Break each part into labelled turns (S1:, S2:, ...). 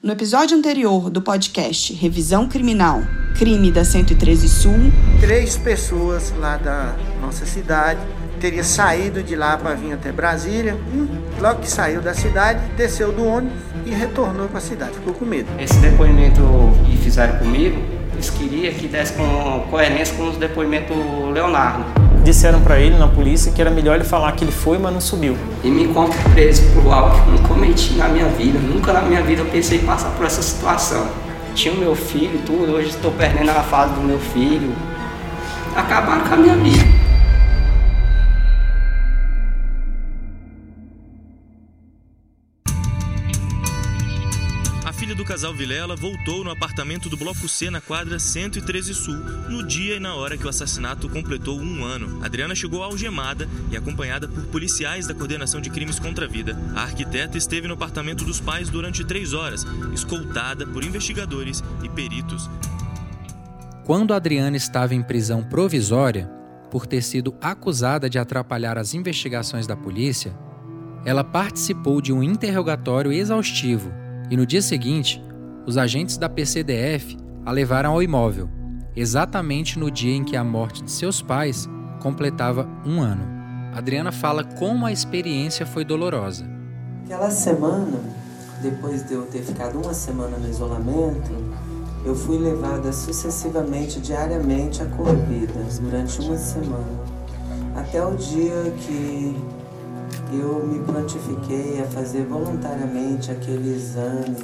S1: No episódio anterior do podcast Revisão Criminal, crime da 113 Sul,
S2: três pessoas lá da nossa cidade teria saído de lá para vir até Brasília. E logo que saiu da cidade, desceu do ônibus e retornou para a cidade. Ficou com medo.
S3: Esse depoimento que fizeram comigo, eles queriam que desse com coerência com os depoimentos do Leonardo
S4: disseram para ele na polícia que era melhor ele falar que ele foi, mas não subiu.
S3: E me encontro preso por algo que não cometi na minha vida. Nunca na minha vida eu pensei em passar por essa situação. Tinha o meu filho, tudo, hoje estou perdendo a fase do meu filho. Acabaram com a minha vida.
S5: Casal Vilela voltou no apartamento do Bloco C na quadra 113 Sul, no dia e na hora que o assassinato completou um ano. Adriana chegou algemada e acompanhada por policiais da Coordenação de Crimes contra a Vida. A arquiteta esteve no apartamento dos pais durante três horas, escoltada por investigadores e peritos.
S6: Quando Adriana estava em prisão provisória, por ter sido acusada de atrapalhar as investigações da polícia, ela participou de um interrogatório exaustivo e no dia seguinte, os agentes da PCDF a levaram ao imóvel, exatamente no dia em que a morte de seus pais completava um ano. Adriana fala como a experiência foi dolorosa.
S7: Aquela semana, depois de eu ter ficado uma semana no isolamento, eu fui levada sucessivamente, diariamente, a corridas durante uma semana, até o dia que eu me prontifiquei a fazer voluntariamente aquele exame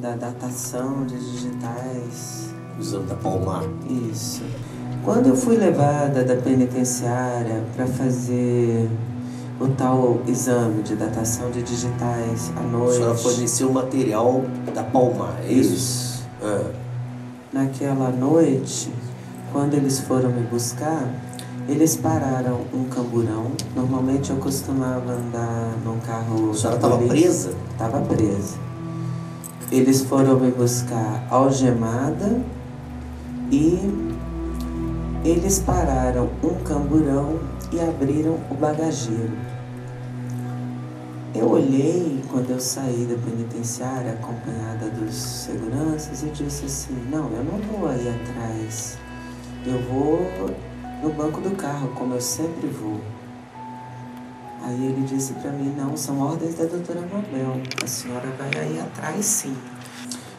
S7: da datação de digitais.
S8: O exame da Palmar.
S7: Isso. Quando eu fui levada da penitenciária para fazer o tal exame de datação de digitais à noite. A
S8: senhora forneceu o material da Palmar, é isso?
S7: Isso. É. Naquela noite, quando eles foram me buscar, eles pararam um camburão. Normalmente eu costumava andar num carro.
S8: A senhora estava presa?
S7: Estava presa. Eles foram me buscar algemada e eles pararam um camburão e abriram o bagageiro. Eu olhei quando eu saí da penitenciária acompanhada dos seguranças e disse assim: Não, eu não vou aí atrás. Eu vou no banco do carro, como eu sempre vou. Aí ele disse para mim, não, são ordens da doutora Mabel. A senhora vai aí atrás sim.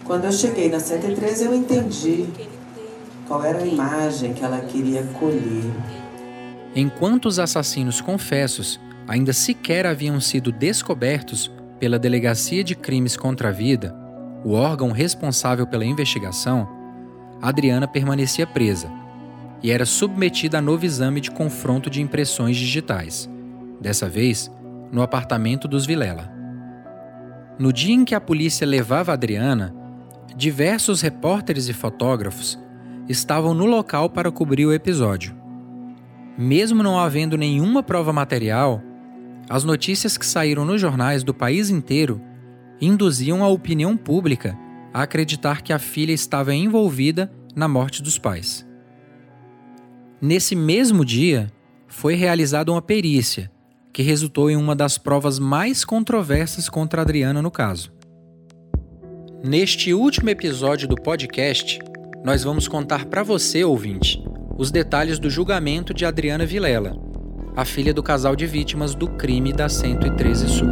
S7: Quando eu cheguei na 113, eu entendi qual era a imagem que ela queria colher.
S6: Enquanto os assassinos confessos ainda sequer haviam sido descobertos pela Delegacia de Crimes contra a Vida, o órgão responsável pela investigação, Adriana permanecia presa e era submetida a novo exame de confronto de impressões digitais, dessa vez no apartamento dos Vilela. No dia em que a polícia levava Adriana, diversos repórteres e fotógrafos estavam no local para cobrir o episódio. Mesmo não havendo nenhuma prova material, as notícias que saíram nos jornais do país inteiro induziam a opinião pública a acreditar que a filha estava envolvida na morte dos pais. Nesse mesmo dia, foi realizada uma perícia, que resultou em uma das provas mais controversas contra Adriana no caso. Neste último episódio do podcast, nós vamos contar para você, ouvinte, os detalhes do julgamento de Adriana Vilela, a filha do casal de vítimas do crime da 113 Sul.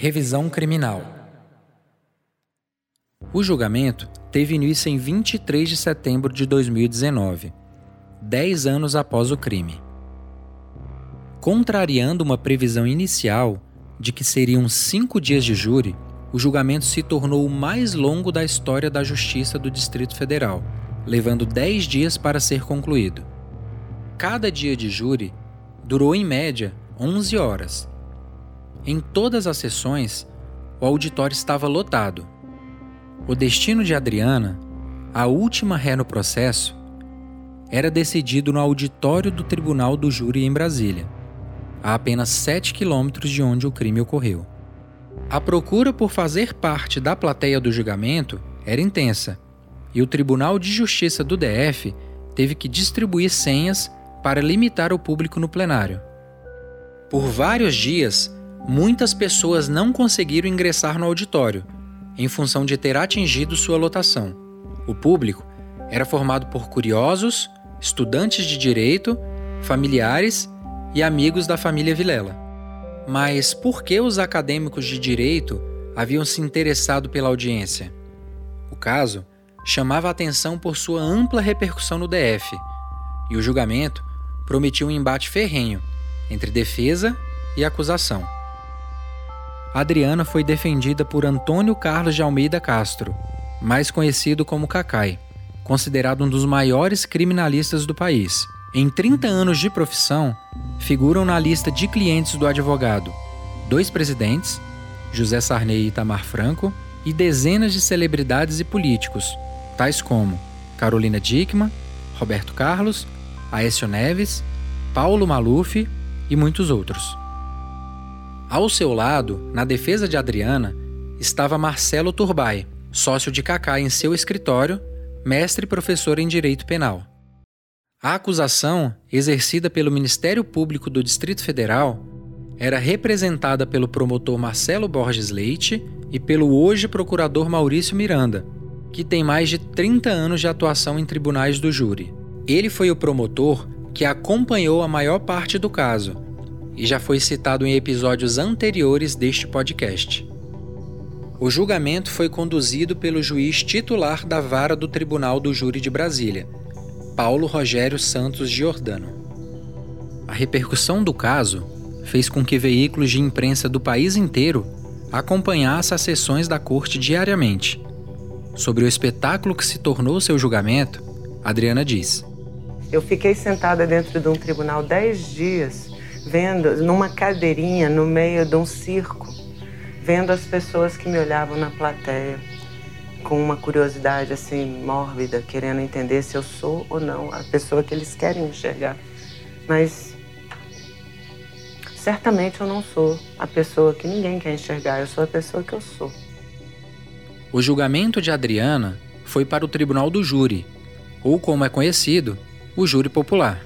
S6: Revisão criminal. O julgamento teve início em 23 de setembro de 2019, dez anos após o crime. Contrariando uma previsão inicial de que seriam cinco dias de júri, o julgamento se tornou o mais longo da história da Justiça do Distrito Federal, levando dez dias para ser concluído. Cada dia de júri durou em média 11 horas em todas as sessões, o auditório estava lotado. O destino de Adriana, a última ré no processo, era decidido no auditório do Tribunal do Júri em Brasília, a apenas 7 quilômetros de onde o crime ocorreu. A procura por fazer parte da plateia do julgamento era intensa, e o Tribunal de Justiça do DF teve que distribuir senhas para limitar o público no plenário. Por vários dias, muitas pessoas não conseguiram ingressar no auditório, em função de ter atingido sua lotação. O público era formado por curiosos, estudantes de direito, familiares e amigos da família Vilela. Mas por que os acadêmicos de direito haviam se interessado pela audiência? O caso chamava a atenção por sua ampla repercussão no DF, e o julgamento prometia um embate ferrenho entre defesa e acusação. Adriana foi defendida por Antônio Carlos de Almeida Castro, mais conhecido como Cacai, considerado um dos maiores criminalistas do país. Em 30 anos de profissão, figuram na lista de clientes do advogado dois presidentes, José Sarney e Itamar Franco, e dezenas de celebridades e políticos, tais como Carolina Dickmann, Roberto Carlos, Aécio Neves, Paulo Maluf e muitos outros. Ao seu lado, na defesa de Adriana, estava Marcelo Turbay, sócio de Cacá em seu escritório, mestre e professor em Direito Penal. A acusação, exercida pelo Ministério Público do Distrito Federal, era representada pelo promotor Marcelo Borges Leite e pelo hoje procurador Maurício Miranda, que tem mais de 30 anos de atuação em tribunais do júri. Ele foi o promotor que acompanhou a maior parte do caso e já foi citado em episódios anteriores deste podcast. O julgamento foi conduzido pelo juiz titular da vara do Tribunal do Júri de Brasília, Paulo Rogério Santos Giordano. A repercussão do caso fez com que veículos de imprensa do país inteiro acompanhassem as sessões da corte diariamente. Sobre o espetáculo que se tornou seu julgamento, Adriana diz:
S7: Eu fiquei sentada dentro de um tribunal dez dias vendo numa cadeirinha no meio de um circo, vendo as pessoas que me olhavam na plateia com uma curiosidade assim mórbida, querendo entender se eu sou ou não a pessoa que eles querem enxergar. Mas certamente eu não sou a pessoa que ninguém quer enxergar, eu sou a pessoa que eu sou.
S6: O julgamento de Adriana foi para o Tribunal do Júri, ou como é conhecido, o Júri Popular.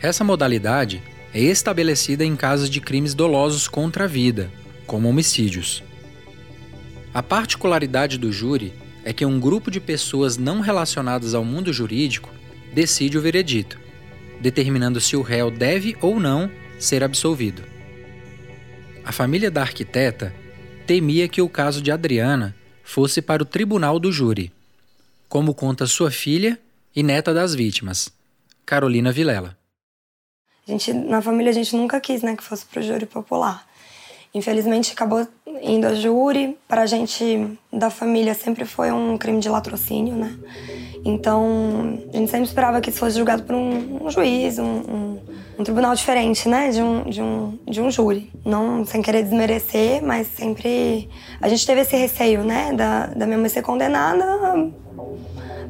S6: Essa modalidade é estabelecida em casos de crimes dolosos contra a vida, como homicídios. A particularidade do júri é que um grupo de pessoas não relacionadas ao mundo jurídico decide o veredito, determinando se o réu deve ou não ser absolvido. A família da arquiteta temia que o caso de Adriana fosse para o tribunal do júri, como conta sua filha e neta das vítimas, Carolina Vilela.
S9: Gente, na família a gente nunca quis, né, que fosse pro júri popular. Infelizmente acabou indo a júri. Para a gente da família sempre foi um crime de latrocínio, né? Então a gente sempre esperava que isso fosse julgado por um, um juiz, um, um, um, tribunal diferente, né? De um, de, um, de um júri. Não sem querer desmerecer, mas sempre a gente teve esse receio, né? Da, da minha mãe ser condenada,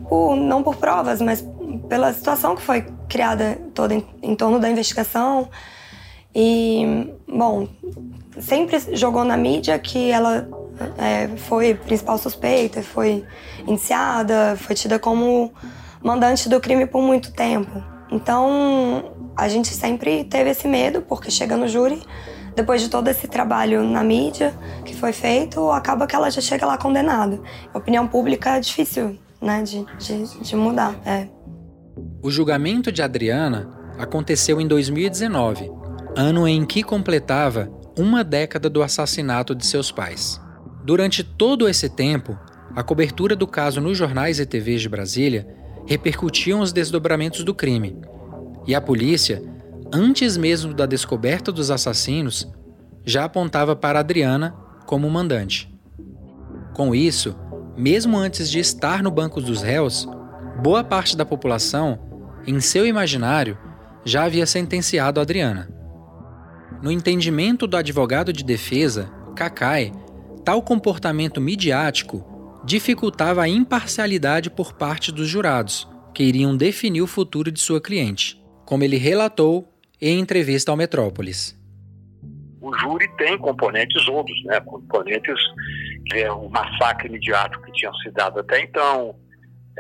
S9: por, não por provas, mas pela situação que foi criada toda em, em torno da investigação. E, bom, sempre jogou na mídia que ela é, foi principal suspeita, foi indiciada, foi tida como mandante do crime por muito tempo. Então, a gente sempre teve esse medo, porque chega no júri, depois de todo esse trabalho na mídia que foi feito, acaba que ela já chega lá condenada. A opinião pública é difícil, né, de, de, de mudar. É.
S6: O julgamento de Adriana aconteceu em 2019, ano em que completava uma década do assassinato de seus pais. Durante todo esse tempo, a cobertura do caso nos jornais e TVs de Brasília repercutiam os desdobramentos do crime. E a polícia, antes mesmo da descoberta dos assassinos, já apontava para Adriana como mandante. Com isso, mesmo antes de estar no banco dos réus, boa parte da população em seu imaginário, já havia sentenciado Adriana. No entendimento do advogado de defesa, Kakai, tal comportamento midiático dificultava a imparcialidade por parte dos jurados, que iriam definir o futuro de sua cliente, como ele relatou em entrevista ao Metrópolis.
S10: O júri tem componentes outros, né? componentes que é o massacre midiático que tinha se dado até então,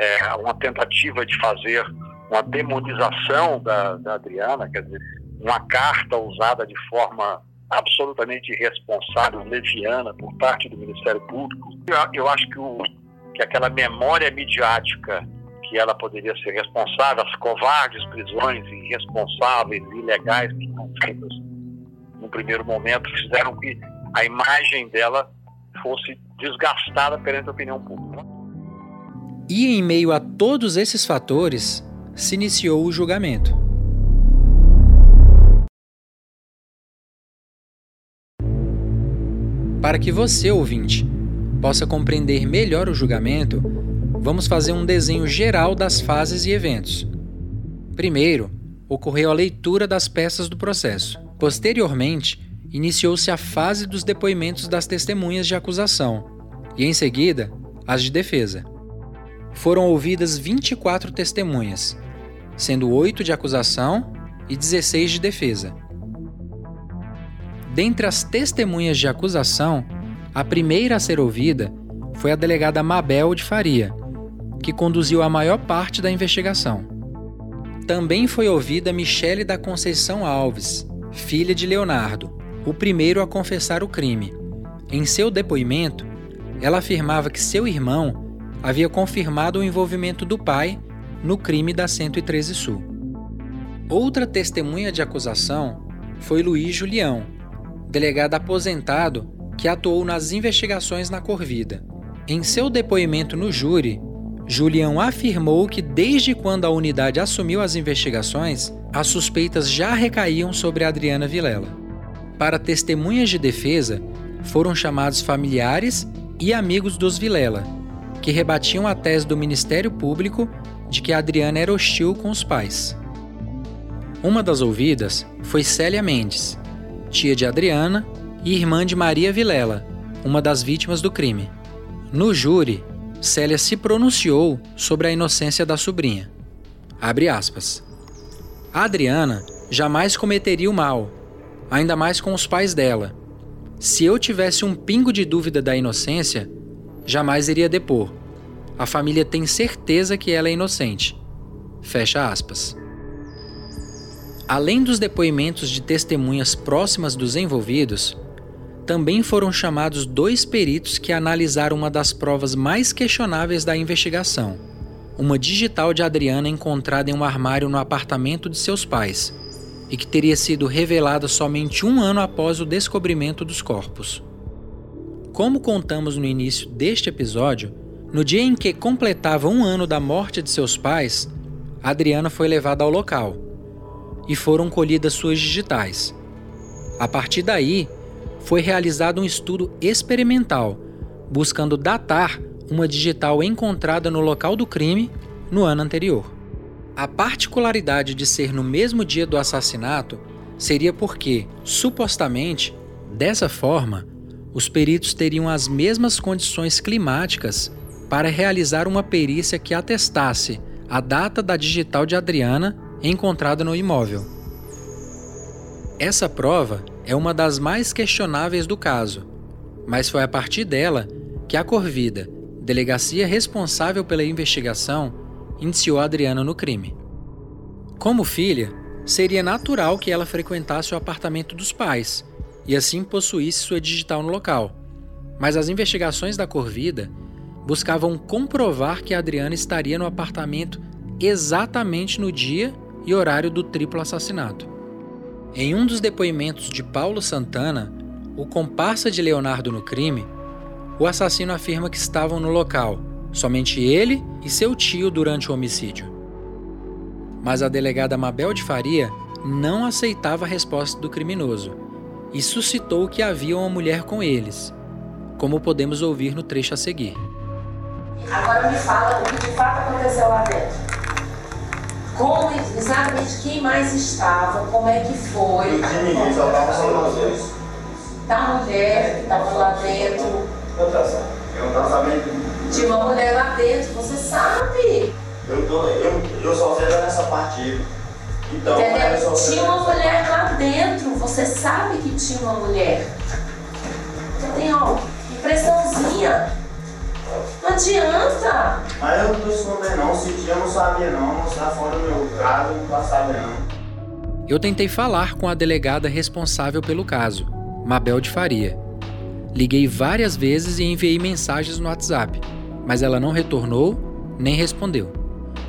S10: é, uma tentativa de fazer uma demonização da, da Adriana, quer dizer, uma carta usada de forma absolutamente irresponsável, leviana, por parte do Ministério Público. Eu, eu acho que, o, que aquela memória midiática que ela poderia ser responsável, as covardes prisões irresponsáveis, ilegais que foram feitas no primeiro momento, fizeram que a imagem dela fosse desgastada perante a opinião pública.
S6: E em meio a todos esses fatores, se iniciou o julgamento. Para que você, ouvinte, possa compreender melhor o julgamento, vamos fazer um desenho geral das fases e eventos. Primeiro, ocorreu a leitura das peças do processo. Posteriormente, iniciou-se a fase dos depoimentos das testemunhas de acusação e, em seguida, as de defesa. Foram ouvidas 24 testemunhas, sendo 8 de acusação e 16 de defesa. Dentre as testemunhas de acusação, a primeira a ser ouvida foi a delegada Mabel de Faria, que conduziu a maior parte da investigação. Também foi ouvida Michele da Conceição Alves, filha de Leonardo, o primeiro a confessar o crime. Em seu depoimento, ela afirmava que seu irmão havia confirmado o envolvimento do pai no crime da 113 Sul. Outra testemunha de acusação foi Luiz Julião, delegado aposentado que atuou nas investigações na Corvida. Em seu depoimento no júri, Julião afirmou que desde quando a unidade assumiu as investigações, as suspeitas já recaíam sobre Adriana Vilela. Para testemunhas de defesa, foram chamados familiares e amigos dos Vilela, que rebatiam a tese do Ministério Público de que Adriana era hostil com os pais. Uma das ouvidas foi Célia Mendes, tia de Adriana e irmã de Maria Vilela, uma das vítimas do crime. No júri, Célia se pronunciou sobre a inocência da sobrinha. Abre aspas. A Adriana jamais cometeria o mal, ainda mais com os pais dela. Se eu tivesse um pingo de dúvida da inocência, jamais iria depor. A família tem certeza que ela é inocente. Fecha aspas. Além dos depoimentos de testemunhas próximas dos envolvidos, também foram chamados dois peritos que analisaram uma das provas mais questionáveis da investigação: uma digital de Adriana encontrada em um armário no apartamento de seus pais e que teria sido revelada somente um ano após o descobrimento dos corpos. Como contamos no início deste episódio, no dia em que completava um ano da morte de seus pais, Adriana foi levada ao local e foram colhidas suas digitais. A partir daí, foi realizado um estudo experimental, buscando datar uma digital encontrada no local do crime no ano anterior. A particularidade de ser no mesmo dia do assassinato seria porque, supostamente, dessa forma, os peritos teriam as mesmas condições climáticas para realizar uma perícia que atestasse a data da digital de Adriana encontrada no imóvel. Essa prova é uma das mais questionáveis do caso, mas foi a partir dela que a Corvida, delegacia responsável pela investigação, iniciou a Adriana no crime. Como filha, seria natural que ela frequentasse o apartamento dos pais e assim possuísse sua digital no local. Mas as investigações da Corvida buscavam comprovar que Adriana estaria no apartamento exatamente no dia e horário do triplo assassinato. Em um dos depoimentos de Paulo Santana, o comparsa de Leonardo no crime, o assassino afirma que estavam no local, somente ele e seu tio durante o homicídio. Mas a delegada Mabel de Faria não aceitava a resposta do criminoso e suscitou que havia uma mulher com eles, como podemos ouvir no trecho a seguir.
S11: Agora me fala o que de fato aconteceu lá dentro como exatamente quem mais estava, como é que foi.
S12: Eu tinha ninguém, só estava só nós dois.
S11: Da mulher que estava lá dentro.
S12: Eu não estava sabendo.
S11: Tinha uma mulher lá dentro, você sabe.
S12: Eu, tô, eu, eu só sei nessa parte. Então,
S11: Entendeu? Tinha uma mulher lá dentro, você sabe que tinha uma mulher. Você tem, ó, impressãozinha. Não adianta.
S12: Mas eu não tô escondendo não, esse dia eu não sabia não, não estava fora do meu caso, não tô sabendo não.
S6: Eu tentei falar com a delegada responsável pelo caso, Mabel de Faria. Liguei várias vezes e enviei mensagens no WhatsApp, mas ela não retornou nem respondeu.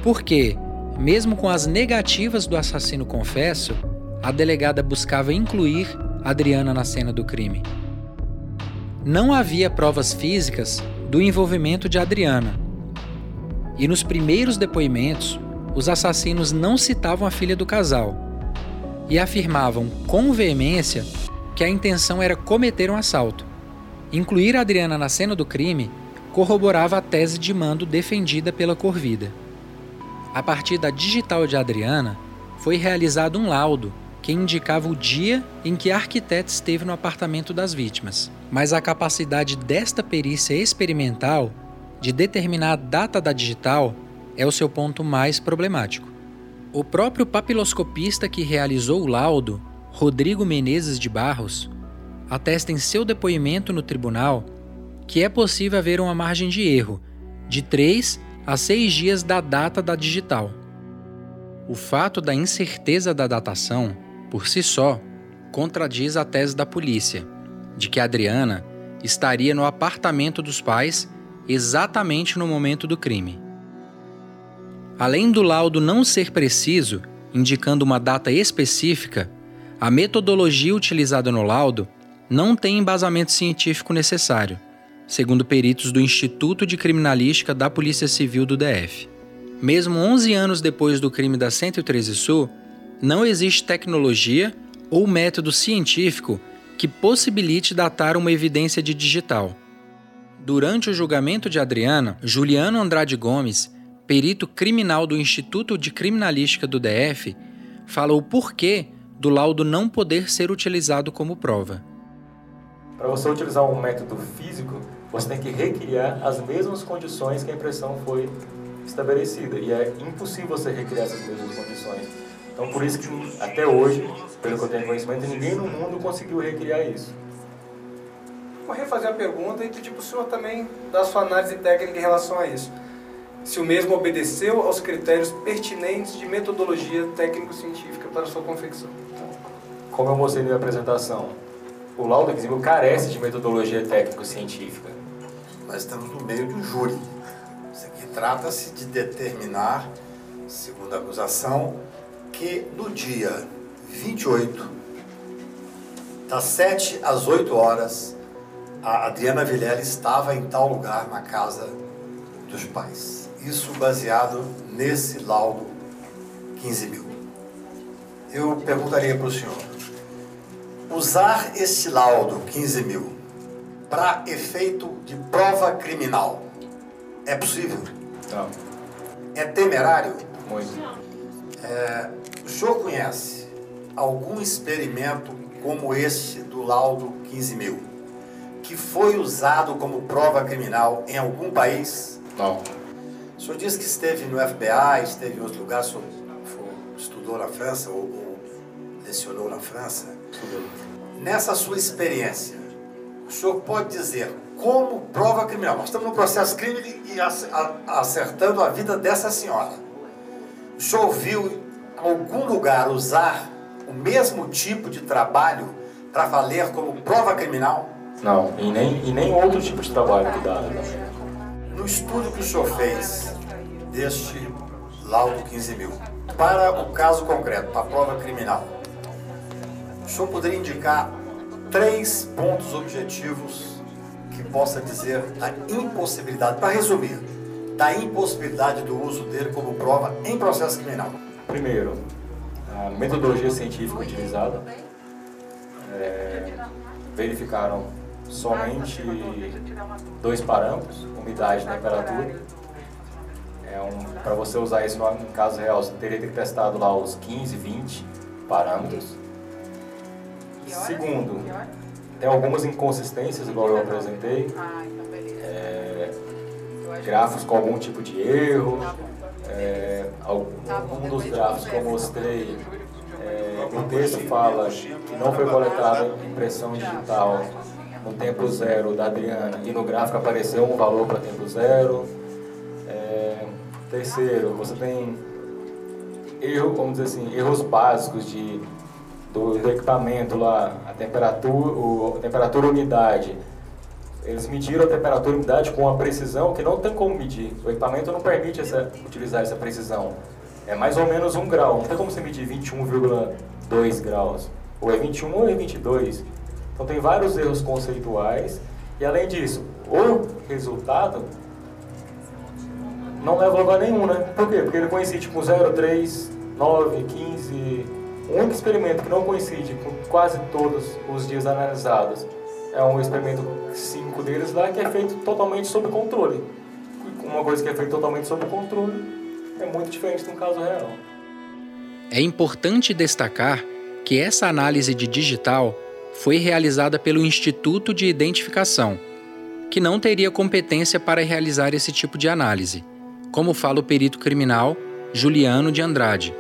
S6: Porque, mesmo com as negativas do assassino confesso, a delegada buscava incluir Adriana na cena do crime. Não havia provas físicas do envolvimento de Adriana. E nos primeiros depoimentos, os assassinos não citavam a filha do casal e afirmavam com veemência que a intenção era cometer um assalto. Incluir Adriana na cena do crime corroborava a tese de mando defendida pela Corvida. A partir da digital de Adriana, foi realizado um laudo que indicava o dia em que a arquiteta esteve no apartamento das vítimas. Mas a capacidade desta perícia experimental de determinar a data da digital é o seu ponto mais problemático. O próprio papiloscopista que realizou o laudo, Rodrigo Menezes de Barros, atesta em seu depoimento no tribunal que é possível haver uma margem de erro de 3 a 6 dias da data da digital. O fato da incerteza da datação por si só, contradiz a tese da polícia de que Adriana estaria no apartamento dos pais exatamente no momento do crime. Além do laudo não ser preciso, indicando uma data específica, a metodologia utilizada no laudo não tem embasamento científico necessário, segundo peritos do Instituto de Criminalística da Polícia Civil do DF. Mesmo 11 anos depois do crime da 113 Sul, não existe tecnologia ou método científico que possibilite datar uma evidência de digital. Durante o julgamento de Adriana, Juliano Andrade Gomes, perito criminal do Instituto de Criminalística do DF, fala o porquê do laudo não poder ser utilizado como prova.
S4: Para você utilizar um método físico, você tem que recriar as mesmas condições que a impressão foi estabelecida. E é impossível você recriar essas mesmas condições então por isso que até hoje, pelo que eu tenho conhecimento, ninguém no mundo conseguiu recriar isso.
S13: Vou refazer a pergunta e pedir para o senhor também dar sua análise técnica em relação a isso. Se o mesmo obedeceu aos critérios pertinentes de metodologia técnico-científica para sua confecção.
S4: Como eu mostrei na minha apresentação, o laudo exímio carece de metodologia técnico-científica.
S14: Nós estamos no meio de um júri. Isso aqui trata-se de determinar, segundo a acusação, que no dia 28, das 7 às 8 horas, a Adriana Vilela estava em tal lugar na casa dos pais. Isso baseado nesse laudo 15 mil. Eu perguntaria para o senhor: usar esse laudo 15 mil para efeito de prova criminal é possível?
S4: Não.
S14: É temerário?
S4: Muito.
S14: É, o senhor conhece algum experimento como este do laudo 15 mil, que foi usado como prova criminal em algum país?
S4: Não.
S14: O senhor disse que esteve no FBI, esteve em outros lugares, o senhor estudou na França ou, ou lecionou na França? Nessa sua experiência, o senhor pode dizer como prova criminal, nós estamos no processo crime e acertando a vida dessa senhora. O senhor viu algum lugar usar o mesmo tipo de trabalho para valer como prova criminal?
S4: Não, e nem, e nem outro tipo de trabalho que dá.
S14: No estudo que o senhor fez deste laudo 15 mil, para o caso concreto, para a prova criminal, senhor poderia indicar três pontos objetivos que possa dizer a impossibilidade, para resumir, da impossibilidade do uso dele como prova em processo criminal?
S4: Primeiro, a metodologia científica utilizada. É, verificaram somente dois parâmetros, umidade e temperatura. É um, Para você usar isso em caso real, você teria que ter testado lá os 15, 20 parâmetros. Segundo, tem algumas inconsistências, igual eu apresentei. É, gráficos com algum tipo de erro. É, um dos gráficos que eu mostrei, é, o texto fala que não foi coletada impressão digital no tempo zero da Adriana e no gráfico apareceu um valor para tempo zero. É, Terceiro, você tem erro, vamos dizer assim, erros básicos de, do, do equipamento lá, a temperatura, o, a temperatura e umidade. Eles mediram a temperatura e umidade com uma precisão que não tem como medir. O equipamento não permite essa, utilizar essa precisão. É mais ou menos um grau, não tem como você medir 21,2 graus. Ou é 21 ou é 22. Então tem vários erros conceituais. E além disso, o resultado não leva a lugar nenhum, né? Por quê? Porque ele coincide com 0, 3, 9, 15. O único experimento que não coincide com quase todos os dias analisados é um experimento 5 deles lá que é feito totalmente sob controle. Uma coisa que é feita totalmente sob controle é muito diferente um caso real.
S6: É importante destacar que essa análise de digital foi realizada pelo Instituto de Identificação, que não teria competência para realizar esse tipo de análise como fala o perito criminal Juliano de Andrade,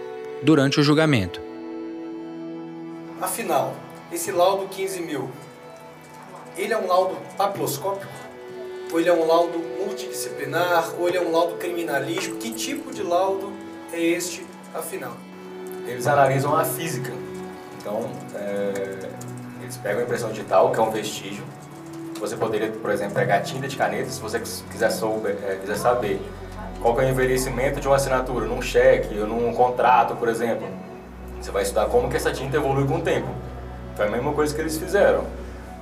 S6: durante o julgamento.
S13: Afinal, esse laudo 15 mil, ele é um laudo papiloscópico? Ou ele é um laudo multidisciplinar? Ou ele é um laudo criminalístico? Que tipo de laudo é este, afinal?
S4: Eles analisam a física. Então, é, eles pegam a impressão digital, que é um vestígio. Você poderia, por exemplo, pegar tinta de caneta, se você quiser, souber, é, quiser saber qual é o envelhecimento de uma assinatura, num cheque ou num contrato, por exemplo. Você vai estudar como que essa tinta evolui com o tempo. Foi a mesma coisa que eles fizeram.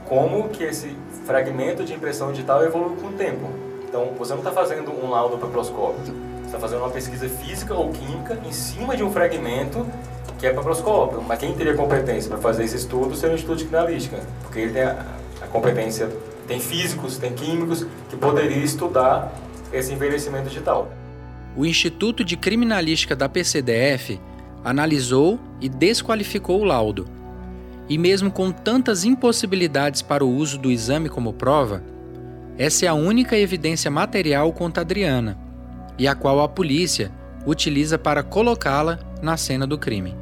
S4: Como que esse fragmento de impressão digital evolui com o tempo. Então, você não está fazendo um laudo papiloscópio. Você está fazendo uma pesquisa física ou química em cima de um fragmento que é papiloscópio. Mas quem teria competência para fazer esse estudo seria o Instituto de Criminalística. Porque ele tem a, a competência, tem físicos, tem químicos que poderiam estudar esse envelhecimento digital.
S6: O Instituto de Criminalística da PCDF analisou e desqualificou o laudo. E mesmo com tantas impossibilidades para o uso do exame como prova, essa é a única evidência material contra Adriana, e a qual a polícia utiliza para colocá-la na cena do crime.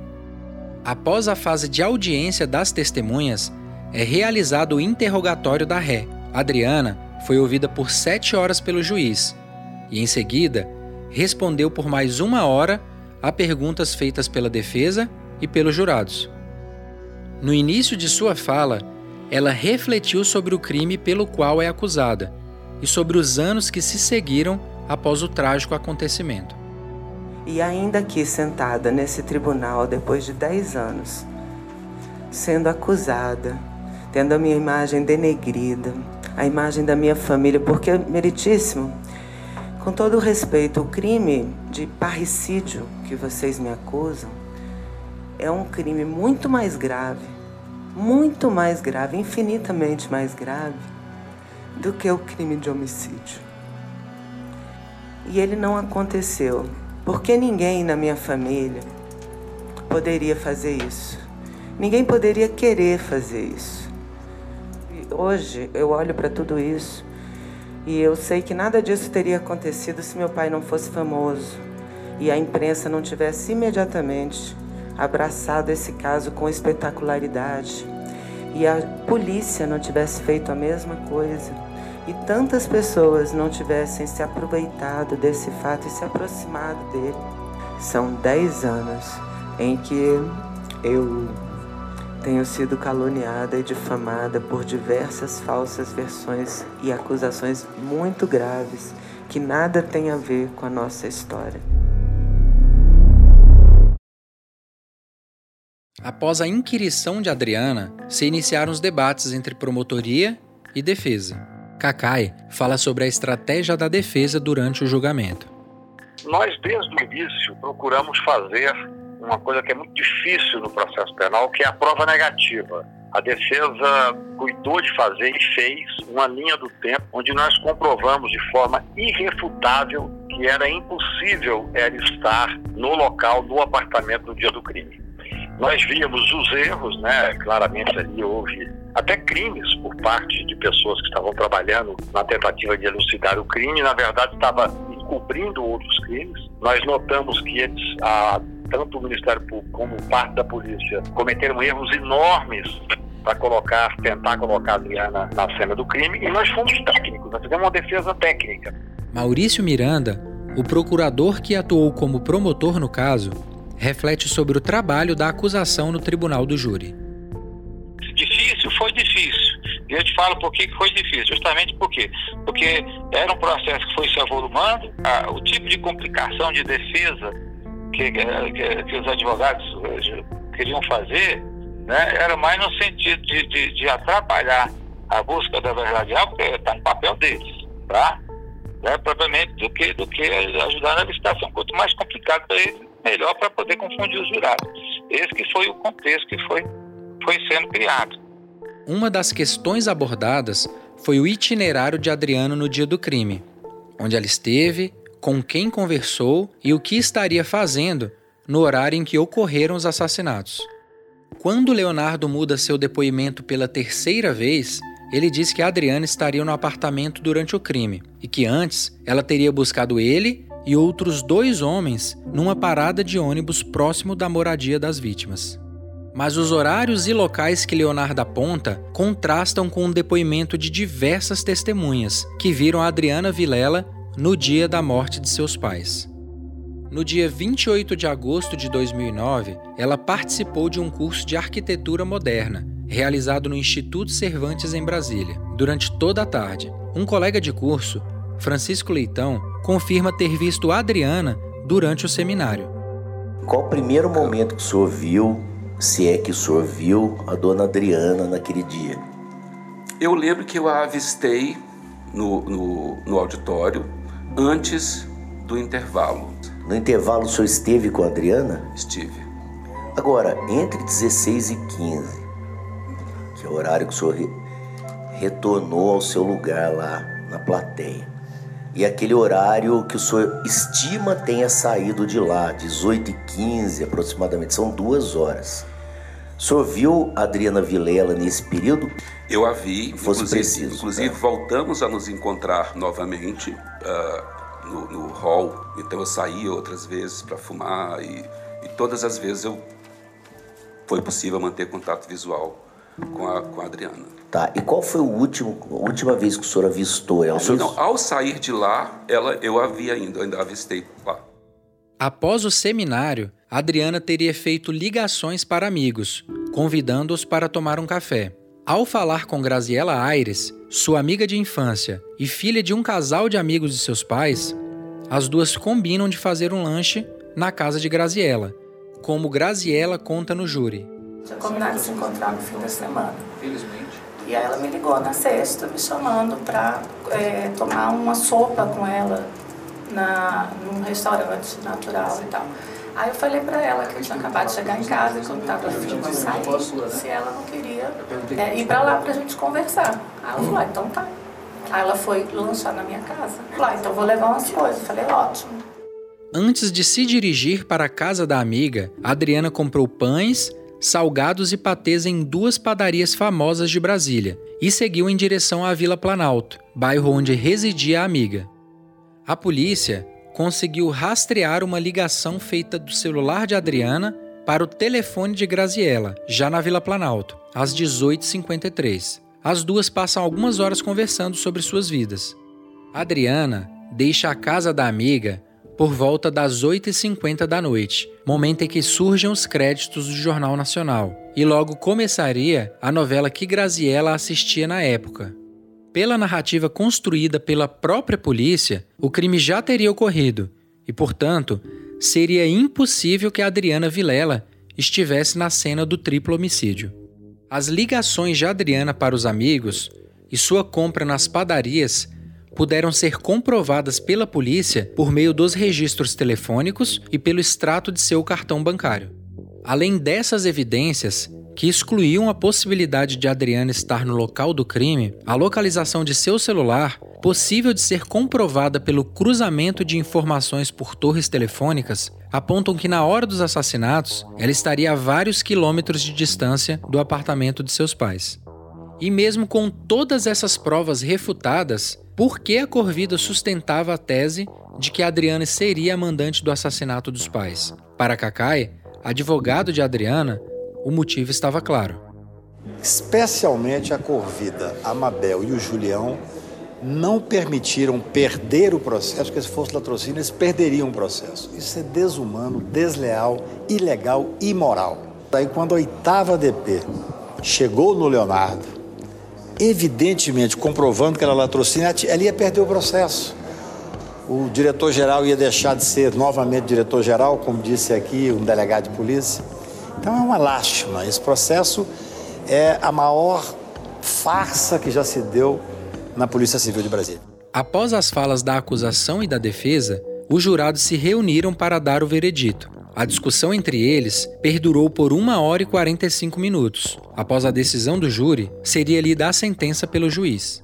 S6: Após a fase de audiência das testemunhas, é realizado o interrogatório da ré. Adriana foi ouvida por sete horas pelo juiz e, em seguida, respondeu por mais uma hora a perguntas feitas pela defesa e pelos jurados. No início de sua fala, ela refletiu sobre o crime pelo qual é acusada e sobre os anos que se seguiram após o trágico acontecimento.
S7: E ainda aqui sentada nesse tribunal depois de 10 anos, sendo acusada, tendo a minha imagem denegrida, a imagem da minha família, porque, meritíssimo, com todo respeito, o crime de parricídio que vocês me acusam é um crime muito mais grave, muito mais grave, infinitamente mais grave do que o crime de homicídio. E ele não aconteceu, porque ninguém na minha família poderia fazer isso. Ninguém poderia querer fazer isso hoje eu olho para tudo isso e eu sei que nada disso teria acontecido se meu pai não fosse famoso e a imprensa não tivesse imediatamente abraçado esse caso com espetacularidade e a polícia não tivesse feito a mesma coisa e tantas pessoas não tivessem se aproveitado desse fato e se aproximado dele. São dez anos em que eu tenho sido caluniada e difamada por diversas falsas versões e acusações muito graves que nada têm a ver com a nossa história.
S6: Após a inquirição de Adriana, se iniciaram os debates entre promotoria e defesa. Kakai fala sobre a estratégia da defesa durante o julgamento.
S10: Nós, desde o início, procuramos fazer uma coisa que é muito difícil no processo penal, que é a prova negativa. A defesa cuidou de fazer e fez uma linha do tempo onde nós comprovamos de forma irrefutável que era impossível ela estar no local, no apartamento no dia do crime. Nós víamos os erros, né? Claramente ali houve até crimes por parte de pessoas que estavam trabalhando na tentativa de elucidar o crime, na verdade estava encobrindo outros crimes. Nós notamos que eles, a tanto o Ministério Público como parte da polícia cometeram erros enormes para colocar, tentar colocar a Adriana na cena do crime e nós fomos técnicos, nós fizemos uma defesa técnica.
S6: Maurício Miranda, o procurador que atuou como promotor no caso reflete sobre o trabalho da acusação no tribunal do júri.
S15: Difícil? Foi difícil. E eu te falo por que foi difícil. Justamente por quê? Porque era um processo que foi se avolumando, a, o tipo de complicação de defesa que, que, que os advogados eh, queriam fazer né, era mais no sentido de, de, de atrapalhar a busca da verdade real, porque está no papel deles, tá? Né, propriamente do que, do que ajudar na licitação. Quanto mais complicado para eles, melhor para poder confundir os jurados. Esse que foi o contexto que foi, foi sendo criado.
S6: Uma das questões abordadas foi o itinerário de Adriano no dia do crime, onde ela esteve, com quem conversou e o que estaria fazendo no horário em que ocorreram os assassinatos. Quando Leonardo muda seu depoimento pela terceira vez, ele diz que Adriana estaria no apartamento durante o crime e que antes ela teria buscado ele e outros dois homens numa parada de ônibus próximo da moradia das vítimas. Mas os horários e locais que Leonardo aponta contrastam com o depoimento de diversas testemunhas que viram Adriana Vilela no dia da morte de seus pais. No dia 28 de agosto de 2009, ela participou de um curso de arquitetura moderna, realizado no Instituto Cervantes em Brasília, durante toda a tarde. Um colega de curso, Francisco Leitão, confirma ter visto Adriana durante o seminário.
S8: Qual o primeiro momento que o senhor viu, se é que o senhor viu, a dona Adriana naquele dia?
S16: Eu lembro que eu a avistei no, no, no auditório antes do intervalo.
S8: No intervalo o senhor esteve com a Adriana?
S16: Estive.
S8: Agora, entre 16 e 15, que é o horário que o senhor re retornou ao seu lugar lá na plateia, e aquele horário que o senhor estima tenha saído de lá, 18 e 15 aproximadamente, são duas horas. O senhor viu a Adriana Vilela nesse período?
S16: Eu a vi,
S8: fosse
S16: inclusive,
S8: preciso,
S16: inclusive
S8: tá?
S16: voltamos a nos encontrar novamente uh, no, no hall. Então eu saí outras vezes para fumar e, e, todas as vezes eu foi possível manter contato visual com a, com a Adriana.
S8: Tá, e qual foi o último, a última vez que o senhor avistou ela?
S16: Senhor... Não, ao sair de lá, ela, eu a vi ainda, eu ainda avistei lá.
S6: Após o seminário, Adriana teria feito ligações para amigos, convidando-os para tomar um café. Ao falar com Graziela Aires, sua amiga de infância e filha de um casal de amigos de seus pais, as duas combinam de fazer um lanche na casa de Graziela, como Graziela conta no júri.
S17: Tinha combinado de se encontrar no fim da semana. Felizmente. E aí ela me ligou na sexta, me chamando para é, tomar uma sopa com ela na, num restaurante natural e tal. Aí eu falei para ela que eu tinha acabado de chegar em casa que eu estava afim de sair, se ela não queria é, ir para lá para a gente conversar. Aí ela falou, ah, então tá. Aí ela foi lanchar na minha casa. Falei, ah, então vou levar umas coisas. Eu falei, ótimo.
S6: Antes de se dirigir para a casa da amiga, Adriana comprou pães, salgados e patês em duas padarias famosas de Brasília e seguiu em direção à Vila Planalto, bairro onde residia a amiga. A polícia conseguiu rastrear uma ligação feita do celular de Adriana para o telefone de Graziella, já na Vila Planalto, às 18h53. As duas passam algumas horas conversando sobre suas vidas. Adriana deixa a casa da amiga por volta das 8h50 da noite, momento em que surgem os créditos do Jornal Nacional, e logo começaria a novela que Graziella assistia na época. Pela narrativa construída pela própria polícia, o crime já teria ocorrido e, portanto, seria impossível que Adriana Vilela estivesse na cena do triplo homicídio. As ligações de Adriana para os amigos e sua compra nas padarias puderam ser comprovadas pela polícia por meio dos registros telefônicos e pelo extrato de seu cartão bancário. Além dessas evidências, que excluíam a possibilidade de Adriana estar no local do crime, a localização de seu celular, possível de ser comprovada pelo cruzamento de informações por torres telefônicas, apontam que na hora dos assassinatos ela estaria a vários quilômetros de distância do apartamento de seus pais. E mesmo com todas essas provas refutadas, por que a Corvida sustentava a tese de que Adriana seria a mandante do assassinato dos pais? Para Kakai, advogado de Adriana, o motivo estava claro.
S14: Especialmente a Corvida, a Mabel e o Julião não permitiram perder o processo, porque se fosse latrocínio, eles perderiam o processo. Isso é desumano, desleal, ilegal e imoral. Daí, quando a oitava DP chegou no Leonardo, evidentemente comprovando que era latrocínio, ela ia perder o processo. O diretor-geral ia deixar de ser novamente diretor-geral, como disse aqui um delegado de polícia. Então é uma lástima. Esse processo é a maior farsa que já se deu na Polícia Civil de Brasília.
S6: Após as falas da acusação e da defesa, os jurados se reuniram para dar o veredito. A discussão entre eles perdurou por 1 hora e 45 minutos. Após a decisão do júri, seria lida a sentença pelo juiz.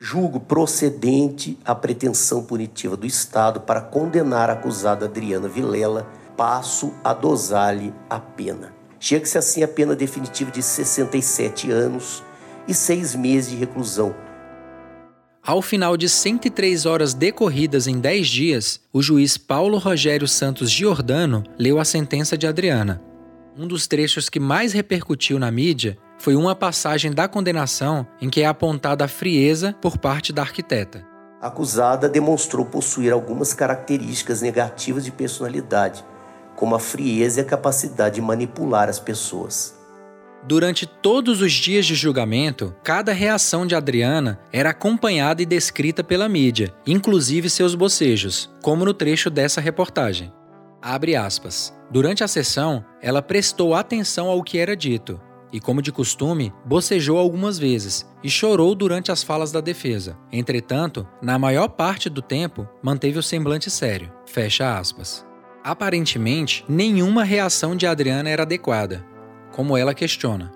S8: Julgo procedente a pretensão punitiva do Estado para condenar a acusada Adriana Vilela passo a dosar-lhe a pena. Chega-se assim a pena definitiva de 67 anos e seis meses de reclusão.
S6: Ao final de 103 horas decorridas em 10 dias, o juiz Paulo Rogério Santos Giordano leu a sentença de Adriana. Um dos trechos que mais repercutiu na mídia foi uma passagem da condenação em que é apontada a frieza por parte da arquiteta.
S8: A acusada demonstrou possuir algumas características negativas de personalidade, como a frieza e a capacidade de manipular as pessoas.
S6: Durante todos os dias de julgamento, cada reação de Adriana era acompanhada e descrita pela mídia, inclusive seus bocejos, como no trecho dessa reportagem. Abre aspas. Durante a sessão, ela prestou atenção ao que era dito e, como de costume, bocejou algumas vezes e chorou durante as falas da defesa. Entretanto, na maior parte do tempo, manteve o semblante sério. Fecha aspas. Aparentemente, nenhuma reação de Adriana era adequada, como ela questiona.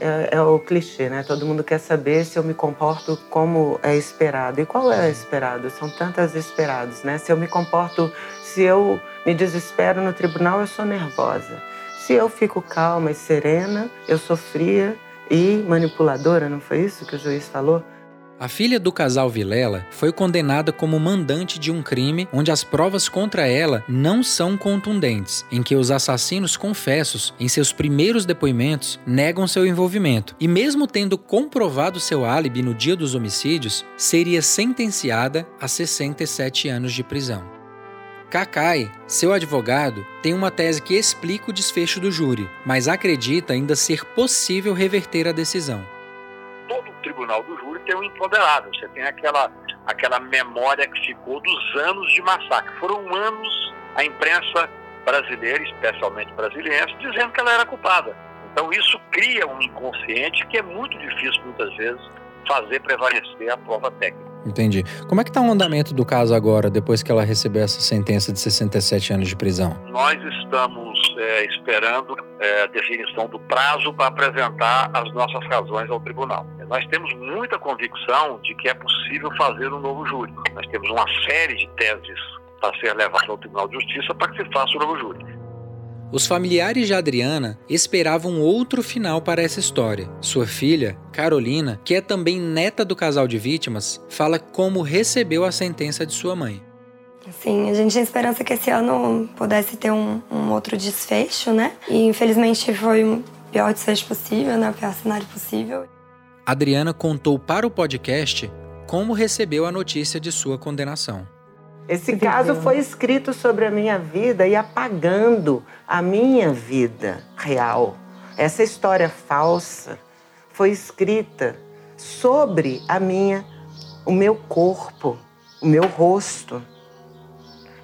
S18: É, é, o clichê, né? Todo mundo quer saber se eu me comporto como é esperado. E qual é esperado? São tantas esperados, né? Se eu me comporto, se eu me desespero no tribunal, eu sou nervosa. Se eu fico calma e serena, eu sou fria e manipuladora, não foi isso que o juiz falou?
S6: A filha do casal Vilela foi condenada como mandante de um crime onde as provas contra ela não são contundentes, em que os assassinos confessos, em seus primeiros depoimentos, negam seu envolvimento. E mesmo tendo comprovado seu álibi no dia dos homicídios, seria sentenciada a 67 anos de prisão. Kakai, seu advogado, tem uma tese que explica o desfecho do júri, mas acredita ainda ser possível reverter a decisão
S10: tribunal do júri tem um imponderável. Você tem aquela, aquela memória que ficou dos anos de massacre. Foram anos a imprensa brasileira, especialmente brasileira, dizendo que ela era culpada. Então isso cria um inconsciente que é muito difícil, muitas vezes, fazer prevalecer a prova técnica.
S6: Entendi. Como é que está o andamento do caso agora, depois que ela recebeu essa sentença de 67 anos de prisão?
S10: Nós estamos é, esperando é, a definição do prazo para apresentar as nossas razões ao tribunal. Nós temos muita convicção de que é possível fazer um novo júri. Nós temos uma série de teses para ser levadas ao Tribunal de Justiça para que se faça o novo júri.
S6: Os familiares de Adriana esperavam outro final para essa história. Sua filha, Carolina, que é também neta do casal de vítimas, fala como recebeu a sentença de sua mãe.
S9: Sim, a gente tinha esperança que esse ano pudesse ter um, um outro desfecho, né? E infelizmente foi o pior desfecho possível, né? O pior cenário possível.
S6: Adriana contou para o podcast como recebeu a notícia de sua condenação.
S18: Esse caso foi escrito sobre a minha vida e apagando a minha vida real. Essa história falsa foi escrita sobre a minha, o meu corpo, o meu rosto.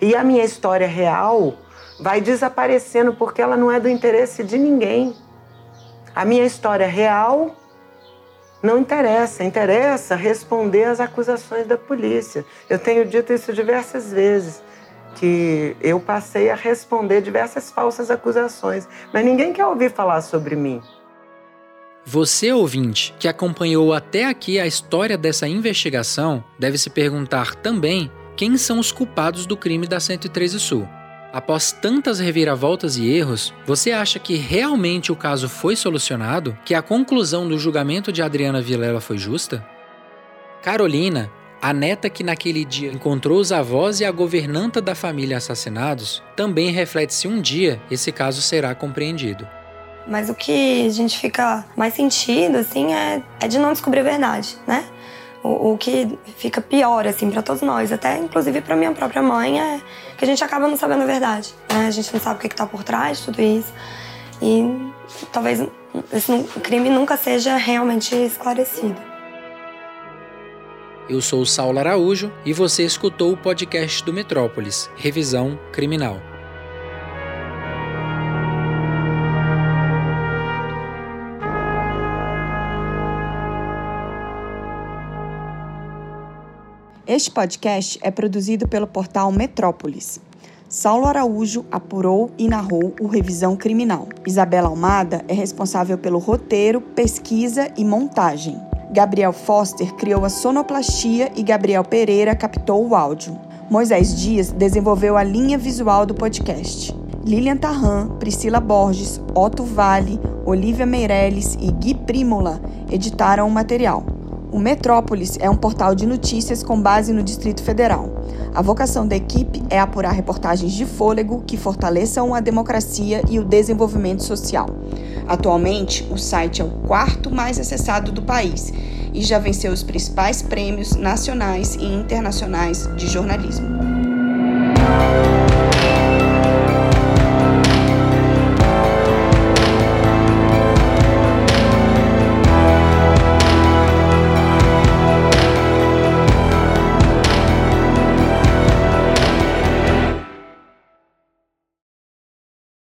S18: E a minha história real vai desaparecendo porque ela não é do interesse de ninguém. A minha história real não interessa, interessa responder às acusações da polícia. Eu tenho dito isso diversas vezes, que eu passei a responder diversas falsas acusações, mas ninguém quer ouvir falar sobre mim.
S6: Você, ouvinte, que acompanhou até aqui a história dessa investigação, deve se perguntar também quem são os culpados do crime da 113 Sul. Após tantas reviravoltas e erros, você acha que realmente o caso foi solucionado? Que a conclusão do julgamento de Adriana Vilela foi justa? Carolina, a neta que naquele dia encontrou os avós e a governanta da família assassinados, também reflete se um dia esse caso será compreendido.
S9: Mas o que a gente fica mais sentido, assim, é, é de não descobrir a verdade, né? O, o que fica pior, assim, para todos nós, até inclusive para minha própria mãe, é que a gente acaba não sabendo a verdade, né? A gente não sabe o que, está por trás de tudo isso. E talvez esse crime nunca seja realmente esclarecido.
S6: Eu sou o Saulo Araújo e você escutou o podcast do Metrópolis, Revisão Criminal.
S1: Este podcast é produzido pelo portal Metrópolis. Saulo Araújo apurou e narrou o Revisão Criminal. Isabela Almada é responsável pelo roteiro, pesquisa e montagem. Gabriel Foster criou a sonoplastia e Gabriel Pereira captou o áudio. Moisés Dias desenvolveu a linha visual do podcast. Lilian Tarran, Priscila Borges, Otto Vale, Olivia Meirelles e Gui Primola editaram o material. O Metrópolis é um portal de notícias com base no Distrito Federal. A vocação da equipe é apurar reportagens de fôlego que fortaleçam a democracia e o desenvolvimento social. Atualmente, o site é o quarto mais acessado do país e já venceu os principais prêmios nacionais e internacionais de jornalismo.